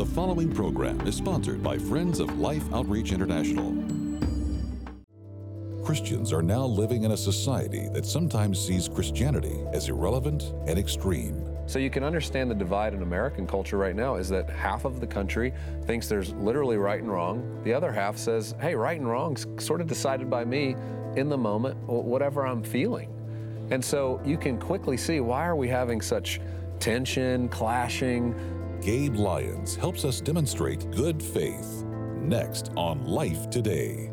The following program is sponsored by Friends of Life Outreach International. Christians are now living in a society that sometimes sees Christianity as irrelevant and extreme. So you can understand the divide in American culture right now is that half of the country thinks there's literally right and wrong. The other half says, hey, right and wrong's sort of decided by me in the moment, whatever I'm feeling. And so you can quickly see why are we having such tension, clashing. Gabe Lyons helps us demonstrate good faith. Next on Life Today.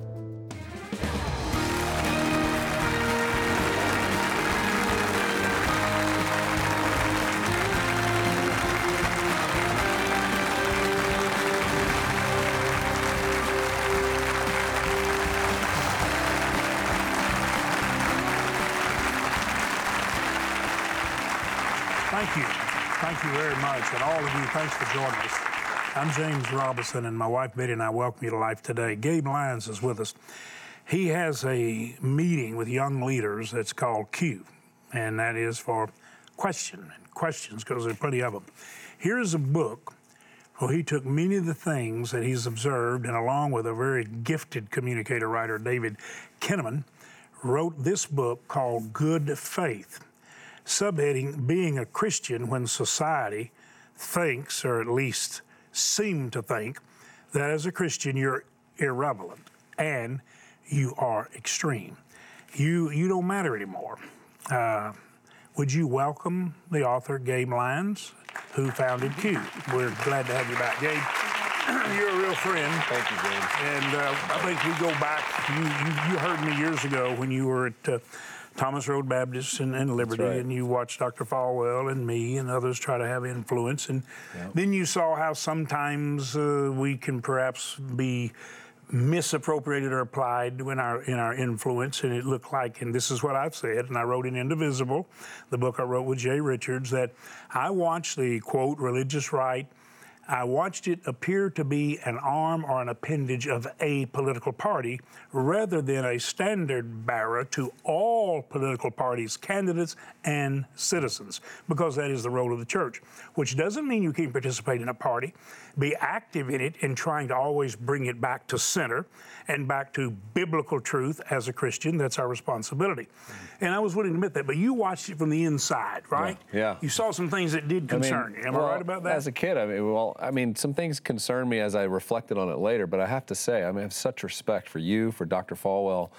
And all of you, thanks for joining us. I'm James Robison, and my wife Betty and I welcome you to Life Today. Gabe Lyons is with us. He has a meeting with young leaders that's called Q, and that is for question and questions because there's plenty of them. Here's a book where he took many of the things that he's observed, and along with a very gifted communicator writer, David Kinnaman, wrote this book called Good Faith subheading Being a Christian When Society thinks, or at least seem to think, that as a Christian you're irrelevant and you are extreme. You, you don't matter anymore. Uh, would you welcome the author, Gabe Lyons, who founded Q? We're glad to have you back, Gabe. You're a real friend. Thank you, James. And uh, I think we go back. You, you, you, heard me years ago when you were at uh, Thomas Road Baptist and, and Liberty, right. and you watched Dr. Falwell and me and others try to have influence. And yep. then you saw how sometimes uh, we can perhaps be misappropriated or applied in our in our influence, and it looked like, and this is what I've said, and I wrote in Indivisible, the book I wrote with Jay Richards, that I watched the quote religious right I watched it appear to be an arm or an appendage of a political party rather than a standard bearer to all political parties, candidates, and citizens, because that is the role of the church, which doesn't mean you can't participate in a party, be active in it in trying to always bring it back to center and back to biblical truth as a Christian. That's our responsibility. Mm-hmm. And I was willing to admit that, but you watched it from the inside, right? Yeah. yeah. You saw some things that did concern I mean, you. Am well, I right about that? As a kid, I mean, well, I mean, some things concerned me as I reflected on it later, but I have to say, I mean, I have such respect for you, for Dr. Falwell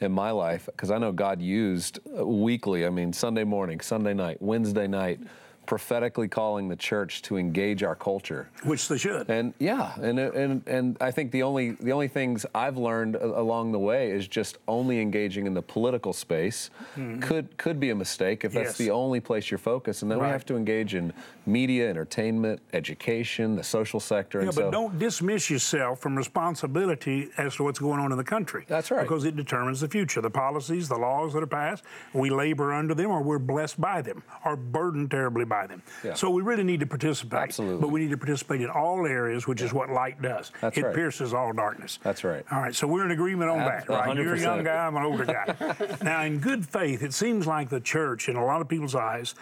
in my life, because I know God used uh, weekly, I mean, Sunday morning, Sunday night, Wednesday night, prophetically calling the church to engage our culture, which they should. And yeah, and and and I think the only the only things I've learned along the way is just only engaging in the political space mm-hmm. could could be a mistake if that's yes. the only place you're focused, and then right. we have to engage in media, entertainment, education, the social sector. Yeah, but so, don't dismiss yourself from responsibility as to what's going on in the country. That's right, because it determines the future, the policies, the laws that are passed. We labor under them, or we're blessed by them, or burdened terribly by by them. Yeah. So we really need to participate. Absolutely. But we need to participate in all areas, which yeah. is what light does. That's it right. pierces all darkness. That's right. All right. So we're in agreement on that, right? 100%. You're a young guy, I'm an older guy. now, in good faith, it seems like the church, in a lot of people's eyes,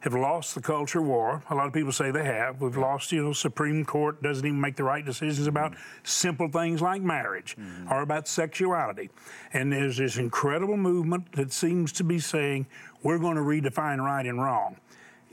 have lost the culture war. A lot of people say they have. We've lost, you know, Supreme Court doesn't even make the right decisions about mm simple things like marriage mm or about sexuality. And there's this incredible movement that seems to be saying we're going to redefine right and wrong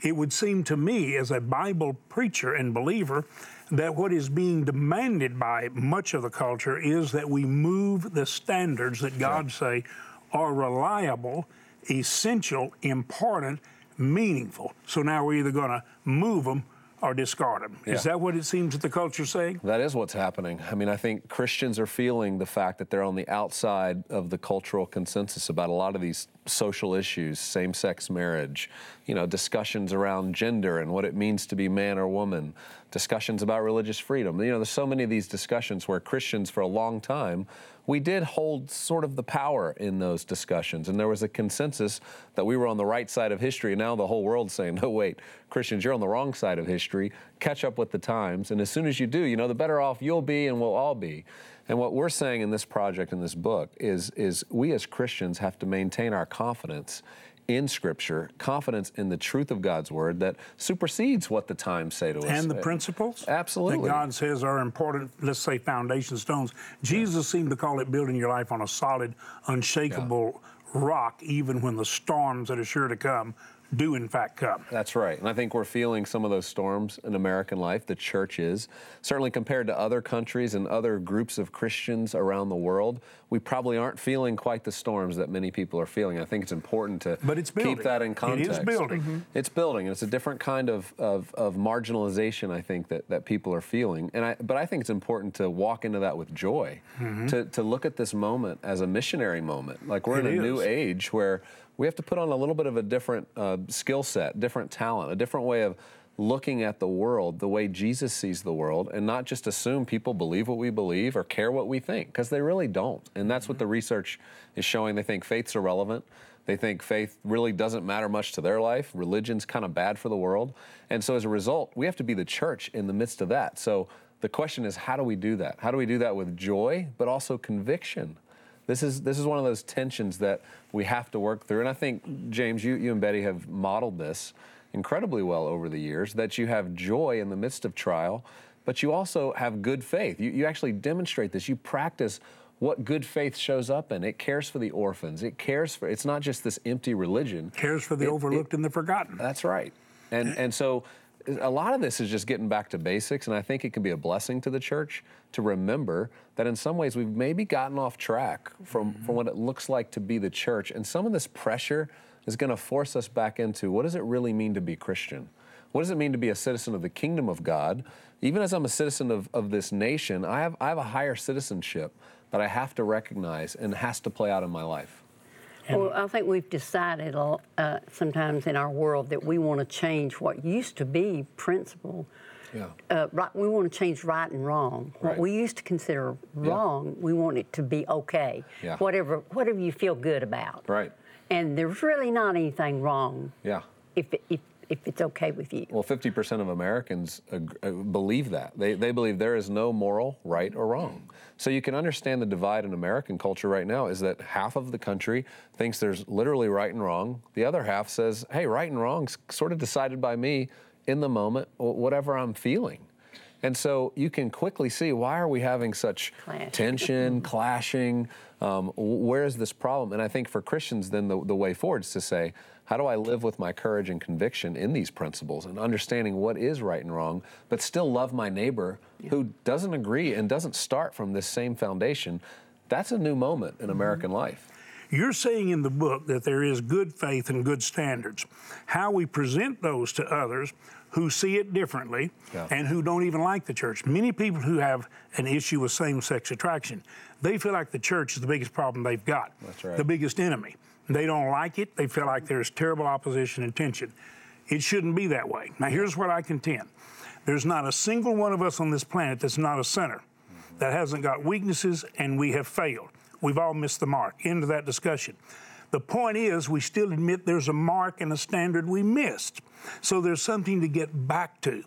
it would seem to me, as a Bible preacher and believer, that what is being demanded by much of the culture is that we move the standards that God say are reliable, essential, important, meaningful. So now we're either going to move them or discard them. Yeah. Is that what it seems that the culture's saying? That is what's happening. I mean, I think Christians are feeling the fact that they're on the outside of the cultural consensus about a lot of these social issues, same-sex marriage, you know, discussions around gender and what it means to be man or woman, discussions about religious freedom. You know, there's so many of these discussions where Christians for a long time we did hold sort of the power in those discussions. And there was a consensus that we were on the right side of history. And now the whole world's saying, no, wait, Christians, you're on the wrong side of history. Catch up with the times. And as soon as you do, you know, the better off you'll be and we'll all be. And what we're saying in this project, in this book, is, is we as Christians have to maintain our confidence in Scripture, confidence in the truth of God's Word that supersedes what the times say to us. And the principles Absolutely. that God says are important, let's say foundation stones. Jesus seemed to call it building your life on a solid, unshakable rock, even when the storms that are sure to come do in fact come. That's right. And I think we're feeling some of those storms in American life. The church is. Certainly compared to other countries and other groups of Christians around the world, we probably aren't feeling quite the storms that many people are feeling. I think it's important to But it's building. keep that in context. It is building. It's building, and it's a different kind of, of, of marginalization, I think, that, that people are feeling. And I, but I think it's important to walk into that with joy, Mm-hmm. to, to look at this moment as a missionary moment. Like we're It in a new age where we have to put on a little bit of a different uh, skill set, different talent, a different way of looking at the world the way Jesus sees the world and not just assume people believe what we believe or care what we think because they really don't. And that's what the research is showing. They think faith's irrelevant. They think faith really doesn't matter much to their life. Religion's kind of bad for the world. And so as a result, we have to be the church in the midst of that. So the question is how do we do that? How do we do that with joy but also conviction? This is this is one of those tensions that we have to work through. And I think James, you, you and Betty have modeled this incredibly well over the years. That you have joy in the midst of trial, but you also have good faith. You, you actually demonstrate this. You practice what good faith shows up in. It cares for the orphans. It cares for. It's not just this empty religion. Cares for the It- it- overlooked and the forgotten. that's right. And and so a lot of this is just getting back to basics, and I think it can be a blessing to the church to remember that in some ways we've maybe gotten off track from, mm-hmm. from what it looks like to be the church. And some of this pressure is going to force us back into what does it really mean to be Christian? What does it mean to be a citizen of the kingdom of God? Even as I'm a citizen of, of this nation, I have, I have a higher citizenship that I have to recognize and has to play out in my life. Well, I think we've decided uh, sometimes in our world that we want to change what used to be principle. Yeah. Uh, right, we want to change right and wrong. Right. What we used to consider wrong, we want it to be okay. Yeah. Whatever, whatever you feel good about. Right. And there's really not anything wrong Yeah. if if if it's okay with you. Well, 50% of Americans ag- uh, believe that. They, they believe there is no moral right or wrong. So you can understand the divide in American culture right now is that half of the country thinks there's literally right and wrong. The other half says, hey, right and wrong's sort of decided by me in the moment, whatever I'm feeling. And so you can quickly see why are we having such Clash. tension, clashing? Um, where is this problem? And I think for Christians, then the, the way forward is to say, how do I live with my courage and conviction in these principles and understanding what is right and wrong, but still love my neighbor who doesn't agree and doesn't start from this same foundation? That's a new moment in mm-hmm. American life. You're saying in the book that there is good faith and good standards. How we present those to others who see it differently Yeah. and who don't even like the church. Many people who have an issue with same sex attraction, they feel like the church is the biggest problem they've got, That's right. the biggest enemy. They don't like it, they feel like there's terrible opposition and tension. It shouldn't be that way. Now, here's what I contend there's not a single one of us on this planet that's not a sinner that hasn't got weaknesses and we have failed. We've all missed the mark. End of that discussion. The point is, we still admit there's a mark and a standard we missed. So there's something to get back to.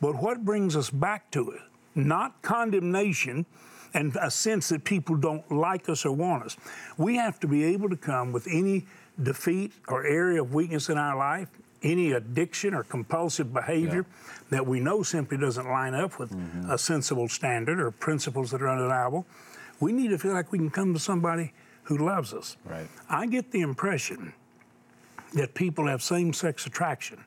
But what brings us back to it? Not condemnation and a sense that people don't like us or want us. We have to be able to come with any defeat or area of weakness in our life, any addiction or compulsive behavior that we know simply doesn't line up with mm-hmm. a sensible standard or principles that are undeniable. We need to feel like we can come to somebody who loves us. Right. I get the impression that people have same sex attraction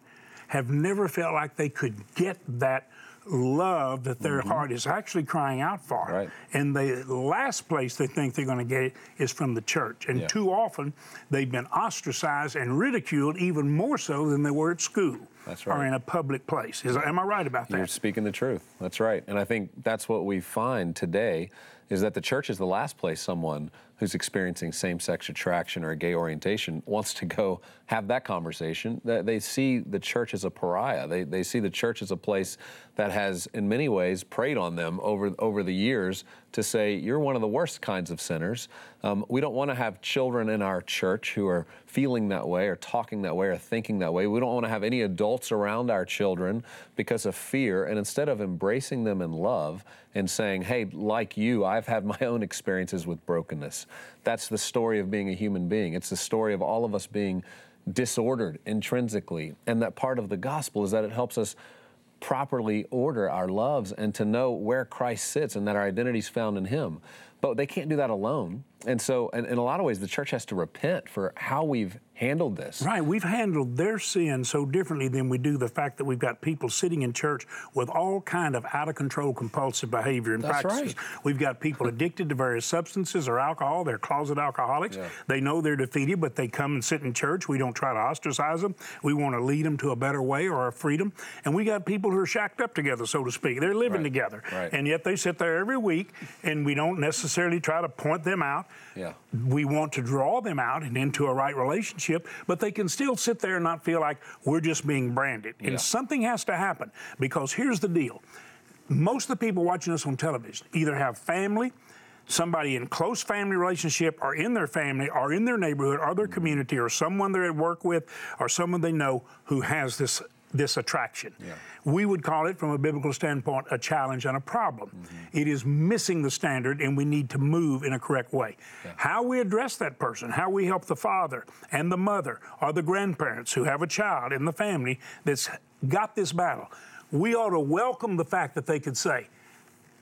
have never felt like they could get that love that their heart is actually crying out for. Mm-hmm. Right. And the last place they think they're going to get it is from the church. And Yeah. too often they've been ostracized and ridiculed even more so than they were at school That's right. or in a public place. Is, am I right about that? You're speaking the truth. That's right. And I think that's what we find today is that the church is the last place someone who's experiencing same-sex attraction or a gay orientation wants to go have that conversation. That They see the church as a pariah. They, they see the church as a place that has, in many ways, preyed on them over, over the years to say, you're one of the worst kinds of sinners. Um, we don't want to have children in our church who are feeling that way or talking that way or thinking that way. We don't want to have any adults around our children because of fear. And instead of embracing them in love and saying, hey, like you, I've had my own experiences with brokenness. That's the story of being a human being. It's the story of all of us being disordered intrinsically. And that part of the gospel is that it helps us properly order our loves and to know where Christ sits and that our identity is found in Him. But they can't do that alone. And so, in, in a lot of ways, the church has to repent for how we've handled this. Right. We've handled their sin so differently than we do the fact that we've got people sitting in church with all kind of out of control compulsive behavior and That's practices. right. We've got people addicted to various substances or alcohol. They're closet alcoholics. Yeah. They know they're defeated, but they come and sit in church. We don't try to ostracize them. We want to lead them to a better way or a freedom. And we got people who are shacked up together, so to speak. They're living Right. together. Right. And yet they sit there every week, and we don't necessarily try to point them out. Yeah. We want to draw them out and into a right relationship, but they can still sit there and not feel like we're just being branded. Yeah. And something has to happen because here's the deal most of the people watching us on television either have family, somebody in close family relationship, or in their family, or in their neighborhood, or their mm-hmm. community, or someone they're at work with, or someone they know who has this this attraction. Yeah. We would call it, from a biblical standpoint, a challenge and a problem. Mm-hmm. It is missing the standard, and we need to move in a correct way. How we address that person, how we help the father and the mother or the grandparents who have a child in the family that's got this battle, we ought to welcome the fact that they could say,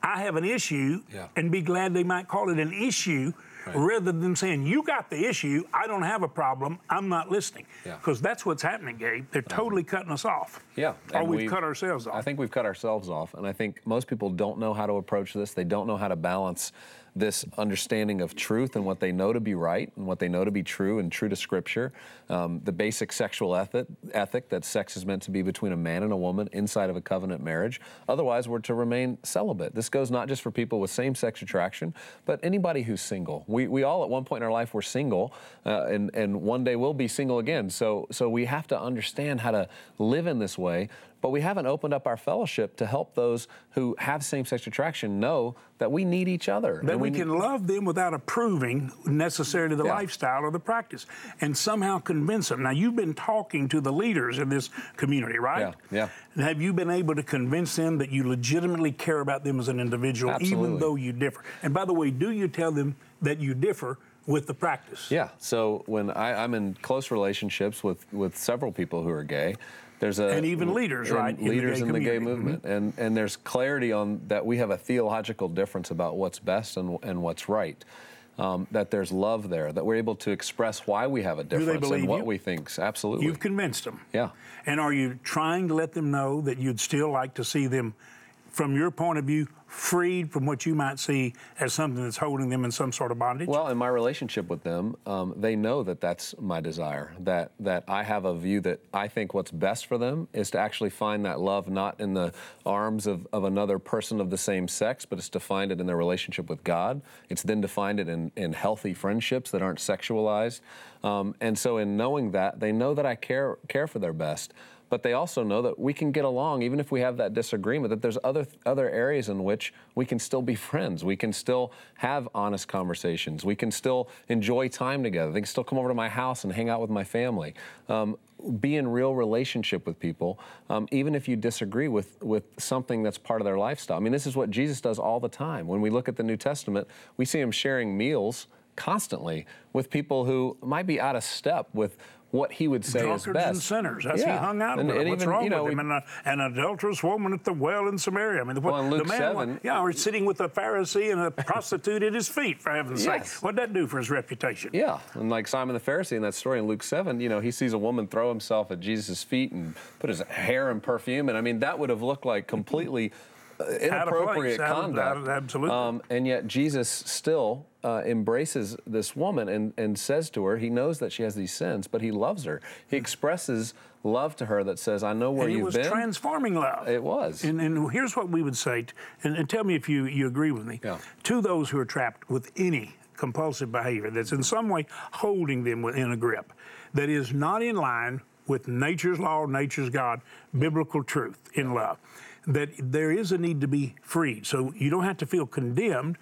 I have an issue, Yeah. and be glad they might call it an issue rather than saying, You got the issue, I don't have a problem, I'm not listening. Yeah. Because that's what's happening, Gabe. They're uh-huh. totally cutting us off. Yeah. Or we've, we've- cut ourselves off. I think we've cut ourselves off. And I think most people don't know how to approach this. They don't know how to balance this understanding of truth and what they know to be right and what they know to be true and true to Scripture. Um, the basic sexual ethic, ethic that sex is meant to be between a man and a woman inside of a covenant marriage. Otherwise, we're to remain celibate. This goes not just for people with same sex attraction, but anybody who's single. We, we all, at one point in our life, were single, uh, and, and one day we'll be single again. So, so we have to understand how to live in this way but we haven't opened up our fellowship to help those who have same-sex attraction know that we need each other. that we need- can love them without approving necessarily the Yeah. lifestyle or the practice and somehow convince them. Now, you've been talking to the leaders in this community, right? Yeah, And Have you been able to convince them that you legitimately care about them as an individual, even though you differ? And by the way, do you tell them that you differ with the practice? Yeah. So when I, I'm in close relationships with, with several people who are gay, there's a And even leaders, right, in the leaders gay in the gay community. Mm-hmm. movement, and and there's clarity on that we have a theological difference about what's best and and what's right. Um, that there's love there, that we're able to express why we have a difference and what you? we think. Absolutely. You've convinced them. Yeah. And are you trying to let them know that you'd still like to see them, from your point of view, freed from what you might see as something that's holding them in some sort of bondage? Well, in my relationship with them, um, they know that that's my desire. That that I have a view that I think what's best for them is to actually find that love not in the arms of, of another person of the same sex, but it's to find it in their relationship with God. It's then to find it in, in healthy friendships that aren't sexualized. Um, and so, in knowing that, they know that I care care for their best but they also know that we can get along even if we have that disagreement that there's other other areas in which we can still be friends. We can still have honest conversations. We can still enjoy time together. They can still come over to my house and hang out with my family. Um, be in real relationship with people um, even if you disagree with with something that's part of their lifestyle. I mean this is what jesus does all the time. When we look at the new testament we see him sharing meals constantly with people who might be out of step with what he would say is Drunkards best. and sinners. That's he hung out And- with. and What's even, wrong you know, with him? And a, an adulterous woman at the well in Samaria. I mean, the, Well, in Luke the man, 7 yeah, or sitting with a Pharisee and a prostitute at his feet, for heaven's Yes. sake. What'd that do for his reputation? Yeah, and like Simon the Pharisee in that story in Luke 7, you know, he sees a woman throw himself at Jesus' feet and put his hair in perfume. And I mean, that would have looked like completely uh, inappropriate place, out of- conduct. out of- absolutely. Um, and yet Jesus still uh, embraces this woman and, and says to her, he knows that she has these sins, but he loves her. He expresses love to her that says, I know where And it you've was been. transforming love. It was. And, and here's what we would say, and, and tell me if you, you agree with me. Yeah. To those who are trapped with any compulsive behavior that's in some way holding them within a grip that is not in line with nature's law, nature's God, biblical truth in love, that there is a need to be freed. So you don't have to feel condemned.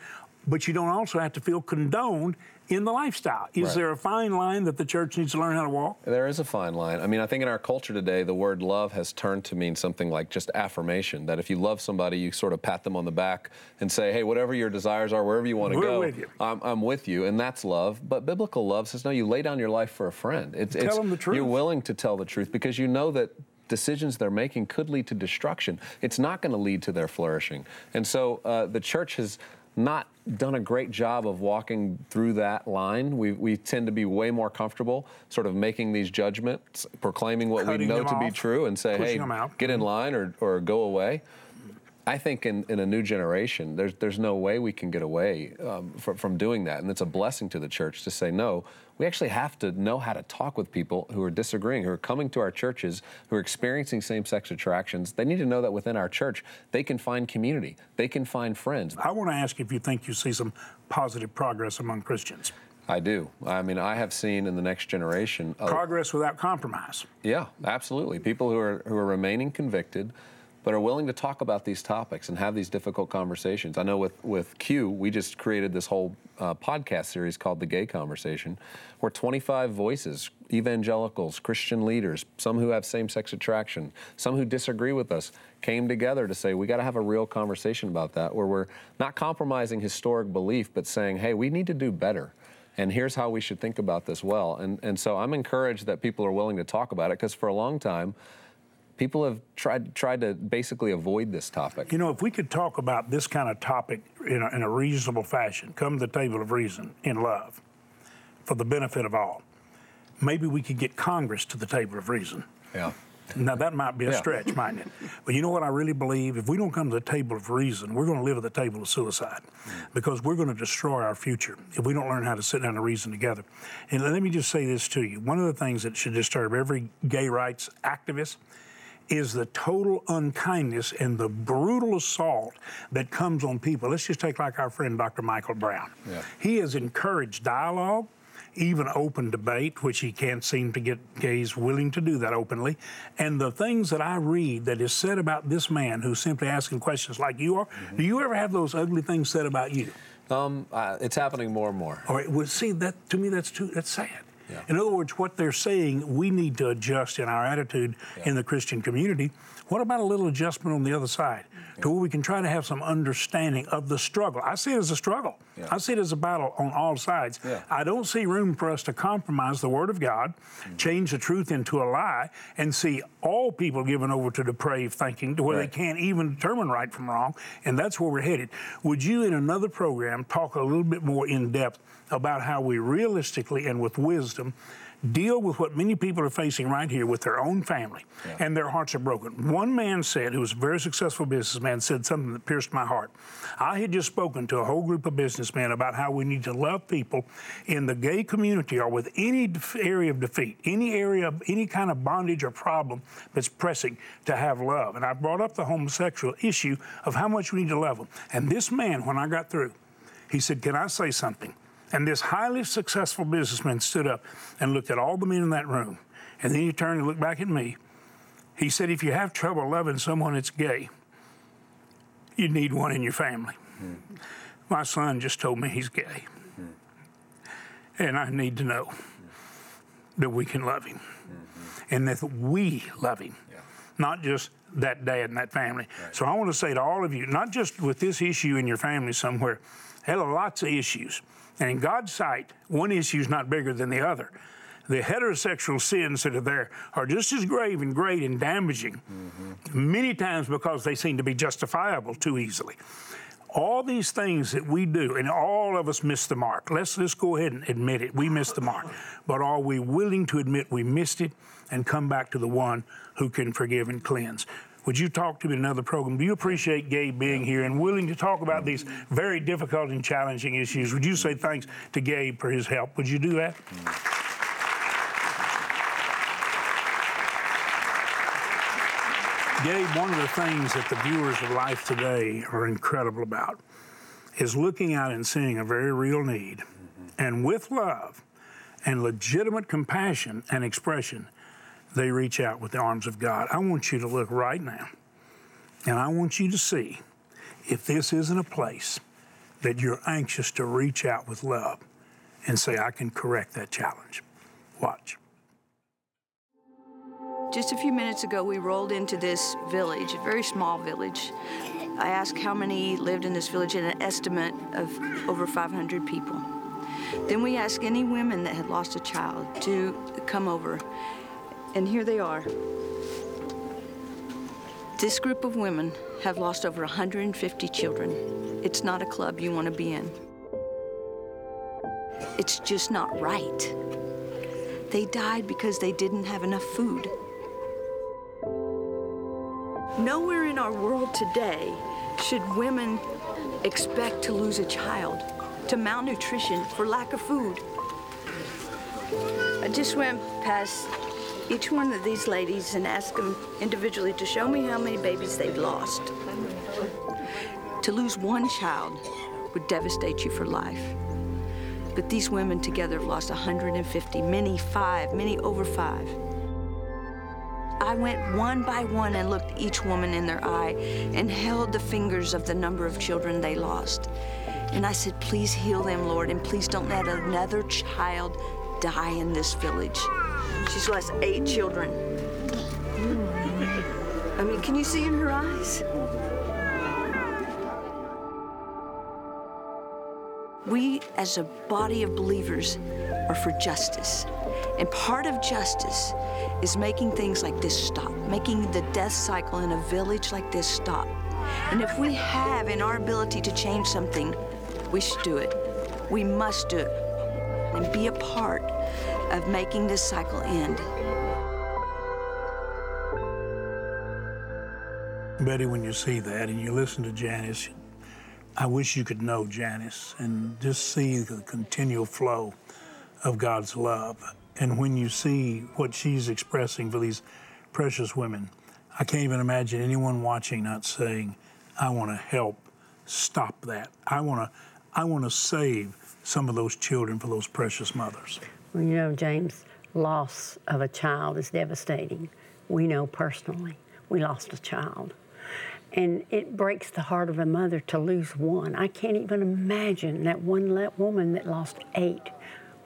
But you don't also have to feel condoned in the lifestyle. Is Right. there a fine line that the church needs to learn how to walk? There is a fine line. I mean, I think in our culture today, the word love has turned to mean something like just affirmation. That if you love somebody, you sort of pat them on the back and say, hey, whatever your desires are, wherever you want to go, with you. I'm, I'm with you. And that's love. But biblical love says, no, you lay down your life for a friend. It's, Tell it's, them the truth. You're willing to tell the truth because you know that decisions they're making could lead to destruction. It's not going to lead to their flourishing. And so uh, the church has not done a great job of walking through that line. We, we tend to be way more comfortable sort of making these judgments, proclaiming what Cutting we know to be true, and say, hey, get in line or, or go away. I think in, in a new generation, there's, there's no way we can get away um, from, from doing that. And it's a blessing to the church to say, no, we actually have to know how to talk with people who are disagreeing, who are coming to our churches, who are experiencing same sex attractions. They need to know that within our church, they can find community, they can find friends. I want to ask if you think you see some positive progress among Christians. I do. I mean, I have seen in the next generation. a- Progress without compromise. Yeah, absolutely. People who are who are remaining convicted, but are willing to talk about these topics and have these difficult conversations. I know with with Q, we just created this whole uh, podcast series called The Gay Conversation, where 25 voices, evangelicals, Christian leaders, some who have same-sex attraction, some who disagree with us, came together to say we got to have a real conversation about that, where we're not compromising historic belief, but saying, hey, we need to do better and here's how we should think about this well. And, and so I'm encouraged that people are willing to talk about it because for a long time, people have tried, tried to basically avoid this topic. You know, if we could talk about this kind of topic in a, in a reasonable fashion, come to the table of reason in love for the benefit of all, maybe we could get Congress to the table of reason. Yeah. Now, that might be a Yeah. stretch, mightn't it? But you know what I really believe? If we don't come to the table of reason, we're going to live at the table of suicide because we're going to destroy our future if we don't learn how to sit down and reason together. And let me just say this to you one of the things that should disturb every gay rights activist is the total unkindness and the brutal assault that comes on people. Let's just take like our friend Dr. Michael Brown. Yeah. He has encouraged dialogue, even open debate, which he can't seem to get gays willing to do that openly. And the things that I read that is said about this man who's simply asking questions like you are, do you ever have those ugly things said about you? Um, uh, it's happening more and more. All right, well, see, that to me, that's too, that's sad. Yeah. In other words, what they're saying, we need to adjust in our attitude in the Christian community. What about a little adjustment on the other side to where we can try to have some understanding of the struggle? I see it as a struggle. Yeah. I see it as a battle on all sides. Yeah. I don't see room for us to compromise the Word of God, mm-hmm. change the truth into a lie, and see all people given over to depraved thinking to where Right. they can't even determine right from wrong. And that's where we're headed. Would you, in another program, talk a little bit more in depth about how we realistically and with wisdom deal with what many people are facing right here with their own family and their hearts are broken. One man said, who was a very successful businessman, said something that pierced my heart. I had just spoken to a whole group of businessmen about how we need to love people in the gay community or with any area of defeat, any area of any kind of bondage or problem that's pressing to have love. And I brought up the homosexual issue of how much we need to love them. And this man, when I got through, he said, Can I say something? And this highly successful businessman stood up and looked at all the men in that room. And then he turned and looked back at me. He said, If you have trouble loving someone that's gay, you need one in your family. Hmm. My son just told me he's gay. Hmm. And I need to know hmm. that we can love him and that we love him, not just that dad and that family. So I want to say to all of you, not just with this issue in your family somewhere, hell, lots of issues. And in God's sight, one issue is not bigger than the other. The heterosexual sins that are there are just as grave and great and damaging, many times because they seem to be justifiable too easily. All these things that we do, and all of us miss the mark. Let's just go ahead and admit it. We missed the mark. But are we willing to admit we missed it and come back to the one who can forgive and cleanse? Would you talk to me in another program? Do you appreciate Gabe being here and willing to talk about these very difficult and challenging issues? Would you say thanks to Gabe for his help? Would you do that? Gabe, one of the things that the viewers of Life Today are incredible about is looking out and seeing a very real need. And with love and legitimate compassion and expression, they reach out with the arms of God. I want you to look right now, and I want you to see if this isn't a place that you're anxious to reach out with love and say, I can correct that challenge. Watch. Just a few minutes ago, we rolled into this village, a very small village. I asked how many lived in this village, and an estimate of over 500 people. Then we asked any women that had lost a child to come over, and here they are. This group of women have lost over 150 children. It's not a club you want to be in. It's just not right. They died because they didn't have enough food. Nowhere in our world today should women expect to lose a child to malnutrition for lack of food. I just went past each one of these ladies and asked them individually to show me how many babies they've lost. To lose one child would devastate you for life. But these women together have lost 150, many five, many over five. I went one by one and looked each woman in their eye and held the fingers of the number of children they lost. And I said, Please heal them, Lord, and please don't let another child die in this village. She's lost eight children. I mean, can you see in her eyes? We, as a body of believers, are for justice. And part of justice is making things like this stop, making the death cycle in a village like this stop. And if we have in our ability to change something, we should do it. We must do it and be a part of making this cycle end. Betty, when you see that and you listen to Janice, I wish you could know Janice and just see the continual flow of God's love. And when you see what she's expressing for these precious women, I can't even imagine anyone watching not saying, I want to help stop that. I want to I want to save some of those children for those precious mothers. Well, you know, James, loss of a child is devastating. We know personally. We lost a child. And it breaks the heart of a mother to lose one. I can't even imagine that one woman that lost eight.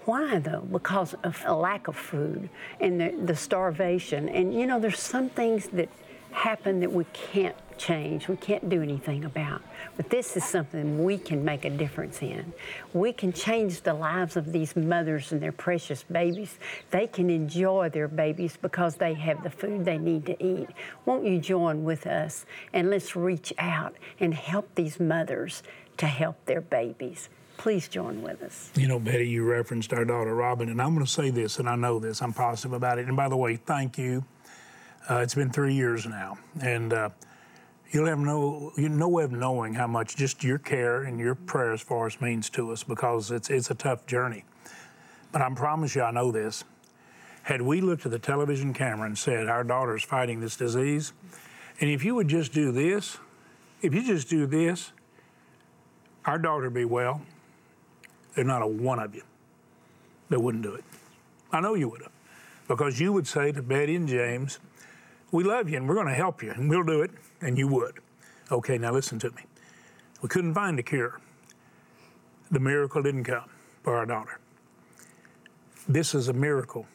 Why though? Because of a lack of food and the, the starvation. And you know, there's some things that happen that we can't change, we can't do anything about. But this is something we can make a difference in. We can change the lives of these mothers and their precious babies. They can enjoy their babies because they have the food they need to eat. Won't you join with us and let's reach out and help these mothers to help their babies? Please join with us. You know, Betty, you referenced our daughter Robin, and I'm going to say this, and I know this, I'm positive about it. And by the way, thank you. Uh, it's been three years now, and uh, you'll have no you no way of knowing how much just your care and your prayers for us means to us because it's it's a tough journey. But I promise you, I know this. Had we looked at the television camera and said, "Our daughter's fighting this disease," and if you would just do this, if you just do this, our daughter would be well. There's not a one of you that wouldn't do it. I know you would have, because you would say to Betty and James, "We love you and we're going to help you, and we'll do it." and you would. Okay, now listen to me. We couldn't find a cure. The miracle didn't come for our daughter. This is a miracle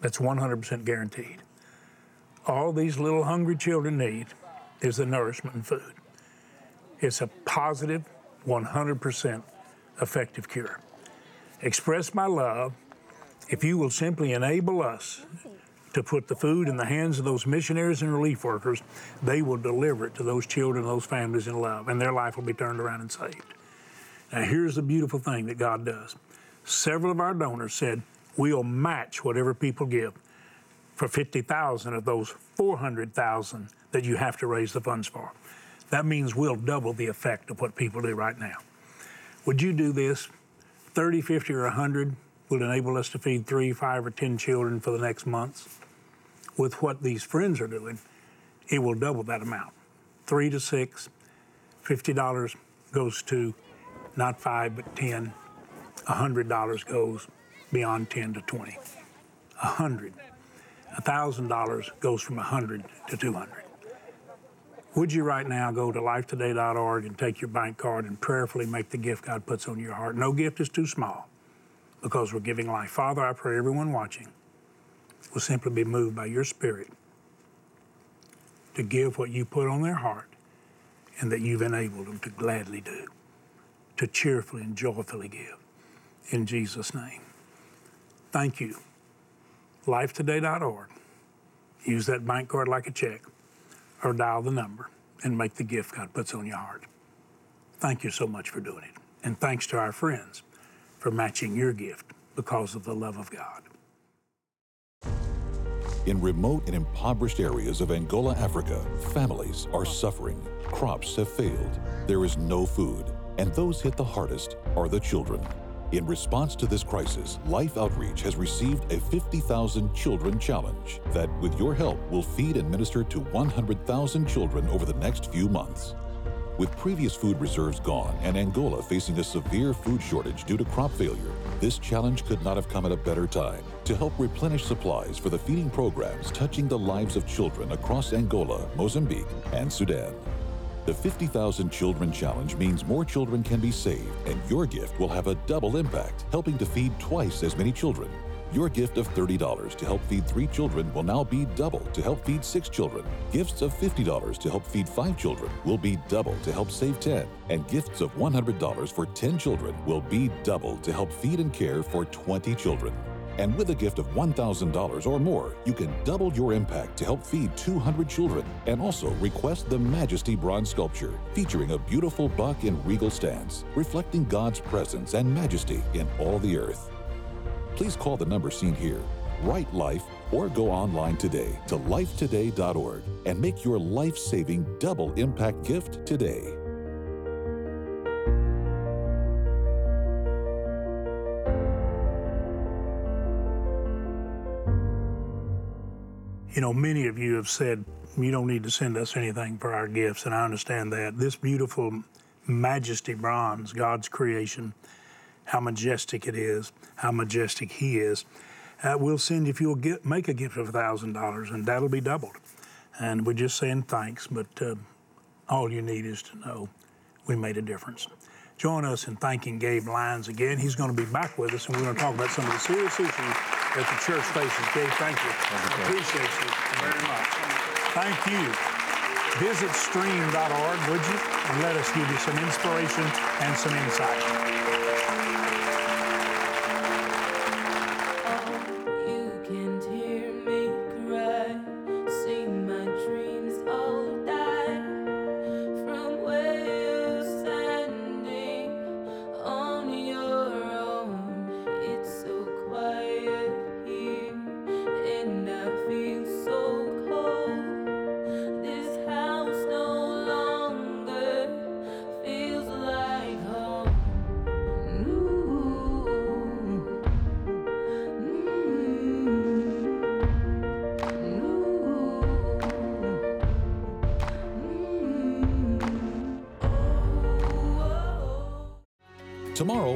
that's 100% guaranteed. All these little hungry children need is the nourishment and food. It's a positive, 100% effective cure. Express my love if you will simply enable us to put the food in the hands of those missionaries and relief workers, they will deliver it to those children, those families in love, and their life will be turned around and saved. Now, here's the beautiful thing that God does. Several of our donors said, We'll match whatever people give for 50,000 of those 400,000 that you have to raise the funds for. That means we'll double the effect of what people do right now. Would you do this? 30, 50, or 100 would enable us to feed three, five, or 10 children for the next months with what these friends are doing, it will double that amount. Three to six, $50 goes to not five, but 10. $100 goes beyond 10 to 20. A hundred. $1,000 goes from 100 to 200. Would you right now go to lifetoday.org and take your bank card and prayerfully make the gift God puts on your heart? No gift is too small because we're giving life. Father, I pray everyone watching will simply be moved by your spirit to give what you put on their heart and that you've enabled them to gladly do, to cheerfully and joyfully give. In Jesus' name. Thank you. Lifetoday.org. Use that bank card like a check or dial the number and make the gift God puts on your heart. Thank you so much for doing it. And thanks to our friends for matching your gift because of the love of God. In remote and impoverished areas of Angola, Africa, families are suffering. Crops have failed. There is no food. And those hit the hardest are the children. In response to this crisis, Life Outreach has received a 50,000 Children Challenge that, with your help, will feed and minister to 100,000 children over the next few months. With previous food reserves gone and Angola facing a severe food shortage due to crop failure, this challenge could not have come at a better time to help replenish supplies for the feeding programs touching the lives of children across Angola, Mozambique, and Sudan. The 50,000 Children Challenge means more children can be saved, and your gift will have a double impact, helping to feed twice as many children. Your gift of $30 to help feed three children will now be double to help feed six children. Gifts of $50 to help feed five children will be double to help save 10. And gifts of $100 for 10 children will be double to help feed and care for 20 children. And with a gift of $1,000 or more, you can double your impact to help feed 200 children and also request the Majesty bronze sculpture featuring a beautiful buck in regal stance, reflecting God's presence and majesty in all the earth. Please call the number seen here, write life, or go online today to lifetoday.org and make your life saving double impact gift today. You know, many of you have said you don't need to send us anything for our gifts, and I understand that. This beautiful majesty bronze, God's creation, how majestic it is, how majestic He is. Uh, we'll send if you'll get, make a gift of $1,000, and that'll be doubled. And we're just saying thanks, but uh, all you need is to know we made a difference. Join us in thanking Gabe Lyons again. He's going to be back with us, and we're going to talk about some of the serious issues at the church station. Gabe, thank you. I appreciate you very much. Thank you. Visit stream.org, would you? And let us give you some inspiration and some insight.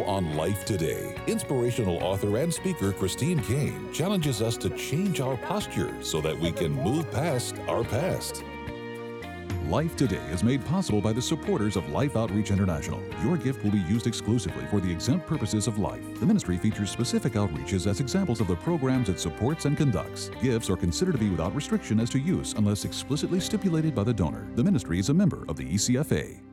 On Life Today, inspirational author and speaker Christine Caine challenges us to change our posture so that we can move past our past. Life Today is made possible by the supporters of Life Outreach International. Your gift will be used exclusively for the exempt purposes of life. The ministry features specific outreaches as examples of the programs it supports and conducts. Gifts are considered to be without restriction as to use unless explicitly stipulated by the donor. The ministry is a member of the ECFA.